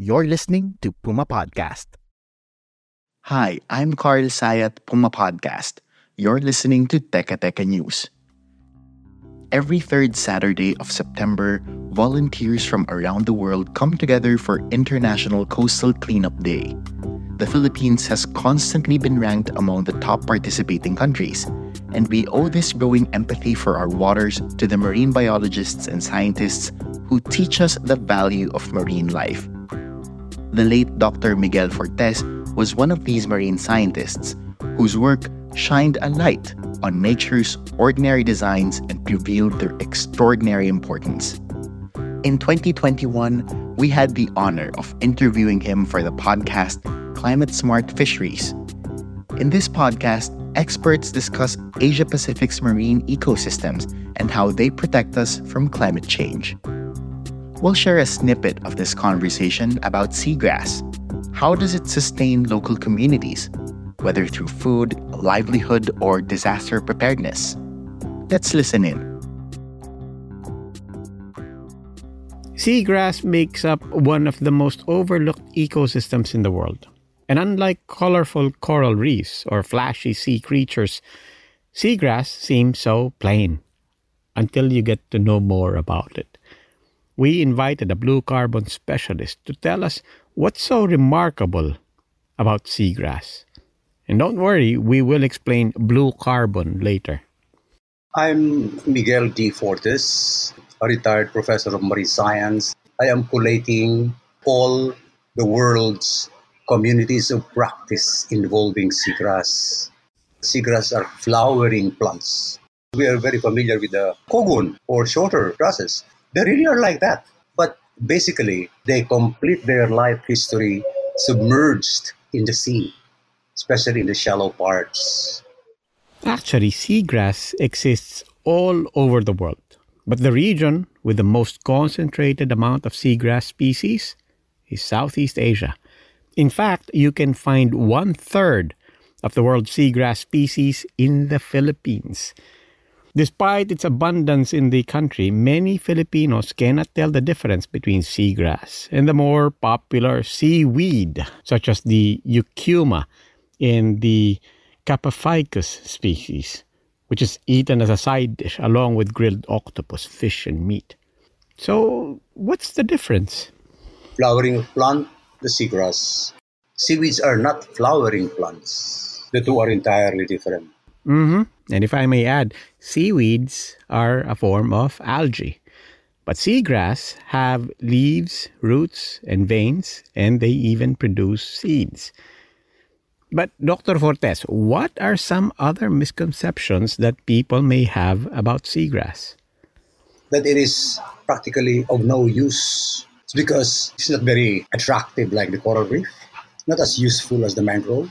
You're listening to Puma Podcast. Hi, I'm Carl Sayat, Puma Podcast. You're listening to Teka Teka News. Every third Saturday of September, volunteers from around the world come together for International Coastal Cleanup Day. The Philippines has constantly been ranked among the top participating countries, and we owe this growing empathy for our waters to the marine biologists and scientists who teach us the value of marine life. The late Dr. Miguel Fortes was one of these marine scientists whose work shined a light on nature's ordinary designs and revealed their extraordinary importance. In 2021, we had the honor of interviewing him for the podcast Climate Smart Fisheries. In this podcast, experts discuss Asia Pacific's marine ecosystems and how they protect us from climate change. We'll share a snippet of this conversation about seagrass. How does it sustain local communities? whether through food, livelihood, or disaster preparedness. Let's listen in. Seagrass makes up one of the most overlooked ecosystems in the world. And unlike colorful coral reefs or flashy sea creatures, seagrass seems so plain until you get to know more about it. We invited a blue carbon specialist to tell us what's so remarkable about seagrass. And don't worry, we will explain blue carbon later. I'm Miguel D. Fortes, a retired professor of marine science. I am collating all the world's communities of practice involving seagrass. Seagrass are flowering plants. We are very familiar with the kogun or shorter grasses. They really are like that. But basically, they complete their life history submerged in the sea especially in the shallow parts. Actually, seagrass exists all over the world, but the region with the most concentrated amount of seagrass species is Southeast Asia. In fact, you can find one third of the world's seagrass species in the Philippines. Despite its abundance in the country, many Filipinos cannot tell the difference between seagrass and the more popular seaweed, such as the eucheuma in the Kappaphycus species, which is eaten as a side dish along with grilled octopus, fish, and meat. So, what's the difference? Flowering plant, the seagrass. Seaweeds are not flowering plants. The two are entirely different. Mm-hmm. And if I may add, seaweeds are a form of algae. But seagrass have leaves, roots, and veins, and they even produce seeds. But Dr. Fortes, what are some other misconceptions that people may have about seagrass? That it is practically of no use. It's because it's not very attractive like the coral reef, not as useful as the mangrove.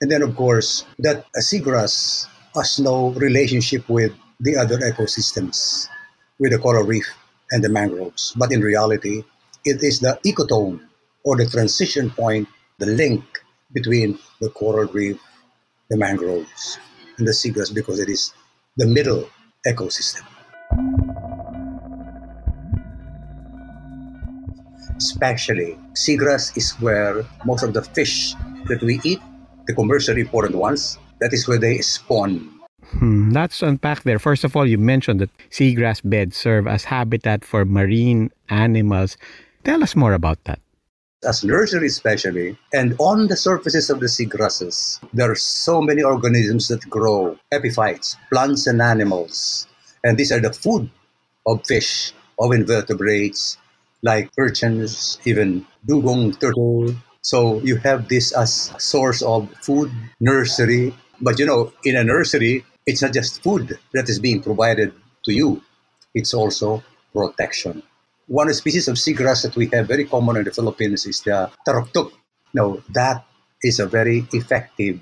And then, of course, that seagrass has no relationship with the other ecosystems, with the coral reef and the mangroves. But in reality, it is the ecotone or the transition point, the link between the coral reef, the mangroves, and the seagrass because it is the middle ecosystem. Especially, seagrass is where most of the fish that we eat, the commercially important ones, that is where they spawn. Hmm, let's unpack there. First of all, you mentioned that seagrass beds serve as habitat for marine animals. Tell us more about that as nursery especially, and on the surfaces of the seagrasses, there are so many organisms that grow, epiphytes, plants and animals. And these are the food of fish, of invertebrates, like urchins, even dugong turtle. So you have this as source of food, nursery. But you know, in a nursery, it's not just food that is being provided to you, it's also protection. One species of seagrass that we have very common in the Philippines is the taruktuk. Now, that is a very effective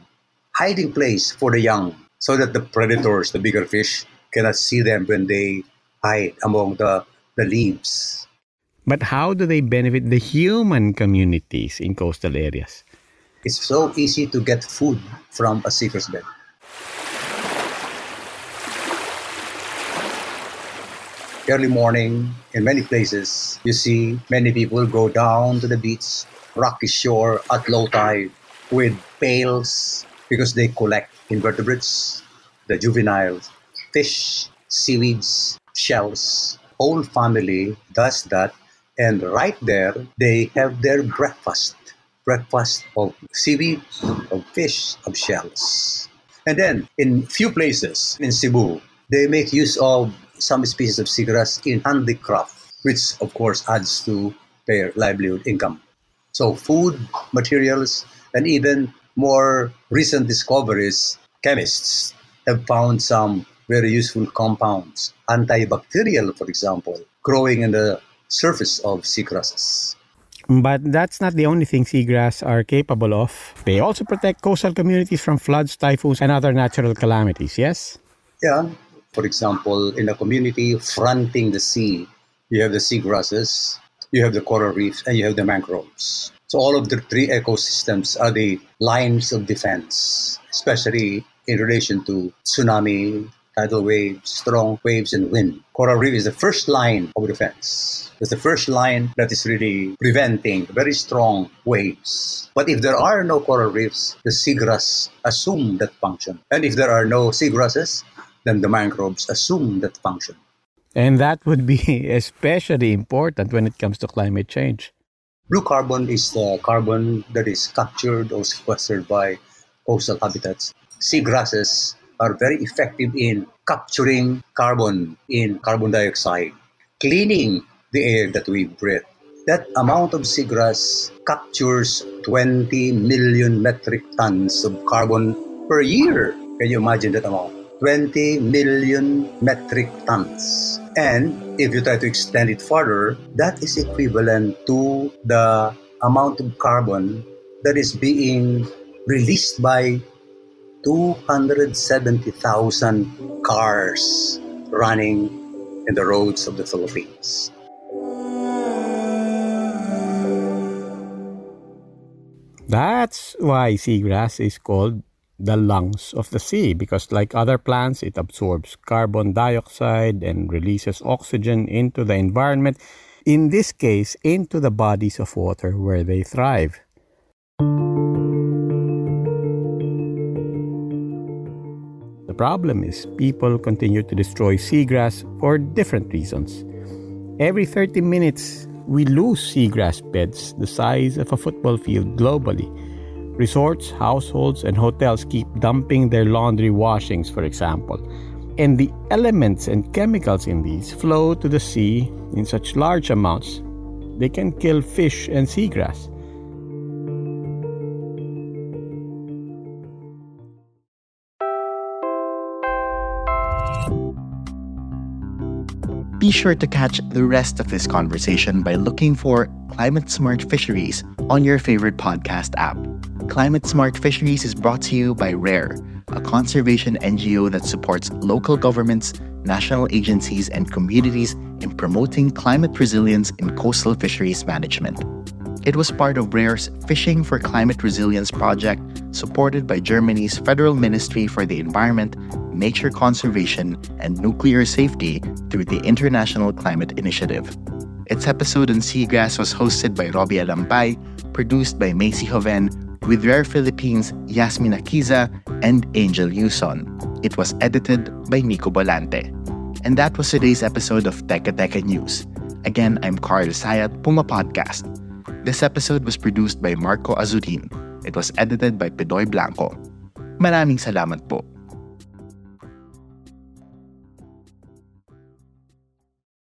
hiding place for the young so that the predators, the bigger fish, cannot see them when they hide among the, the leaves. But how do they benefit the human communities in coastal areas? It's so easy to get food from a seagrass bed. Early morning, in many places, you see many people go down to the beach, rocky shore at low tide with pails because they collect invertebrates, the juveniles, fish, seaweeds, shells. Whole family does that, and right there they have their breakfast. Breakfast of seaweed, of fish, of shells. And then in few places in Cebu, they make use of some species of seagrass in handicraft, which of course adds to their livelihood income. So food, materials, and even more recent discoveries, chemists have found some very useful compounds, antibacterial, for example, growing in the surface of seagrasses. But that's not the only thing seagrass are capable of. They also protect coastal communities from floods, typhoons, and other natural calamities, yes? Yeah. For example, in a community fronting the sea, you have the seagrasses, you have the coral reefs, and you have the mangroves. So all of the three ecosystems are the lines of defense, especially in relation to tsunami, tidal waves, strong waves, and wind. Coral reef is the first line of defense. It's the first line that is really preventing very strong waves. But if there are no coral reefs, the seagrass assume that function. And if there are no seagrasses, then the mangroves assume that function. And that would be especially important when it comes to climate change. Blue carbon is the carbon that is captured or sequestered by coastal habitats. Seagrasses are very effective in capturing carbon in carbon dioxide, cleaning the air that we breathe. That amount of seagrass captures 20 million metric tons of carbon per year. Can you imagine that amount? 20 million metric tons. And if you try to extend it further, that is equivalent to the amount of carbon that is being released by 270,000 cars running in the roads of the Philippines. That's why seagrass is called the lungs of the sea because, like other plants, it absorbs carbon dioxide and releases oxygen into the environment, in this case, into the bodies of water where they thrive. Problem is people continue to destroy seagrass for different reasons. Every 30 minutes, we lose seagrass beds the size of a football field globally Resorts, households, and hotels keep dumping their laundry washings, for example. And the elements and chemicals in these flow to the sea in such large amounts they can kill fish and seagrass. Be sure to catch the rest of this conversation by looking for Climate Smart Fisheries on your favorite podcast app. Climate Smart Fisheries is brought to you by RARE, a conservation NGO that supports local governments, national agencies, and communities in promoting climate resilience in coastal fisheries management. It was part of RARE's Fishing for Climate Resilience project, supported by Germany's Federal Ministry for the Environment, Nature Conservation, and Nuclear Safety through the International Climate Initiative. Its episode on seagrass was hosted by Roby Alampay, produced by Macy Hoven, with Rare Philippines' Yasmin Akiza and Angel Yuson. It was edited by Nico Bolante. And that was today's episode of Teka Teka News. Again, I'm Carl Sayat, Puma Podcast. This episode was produced by Marco Azurin. It was edited by Pedoy Blanco. Maraming salamat po.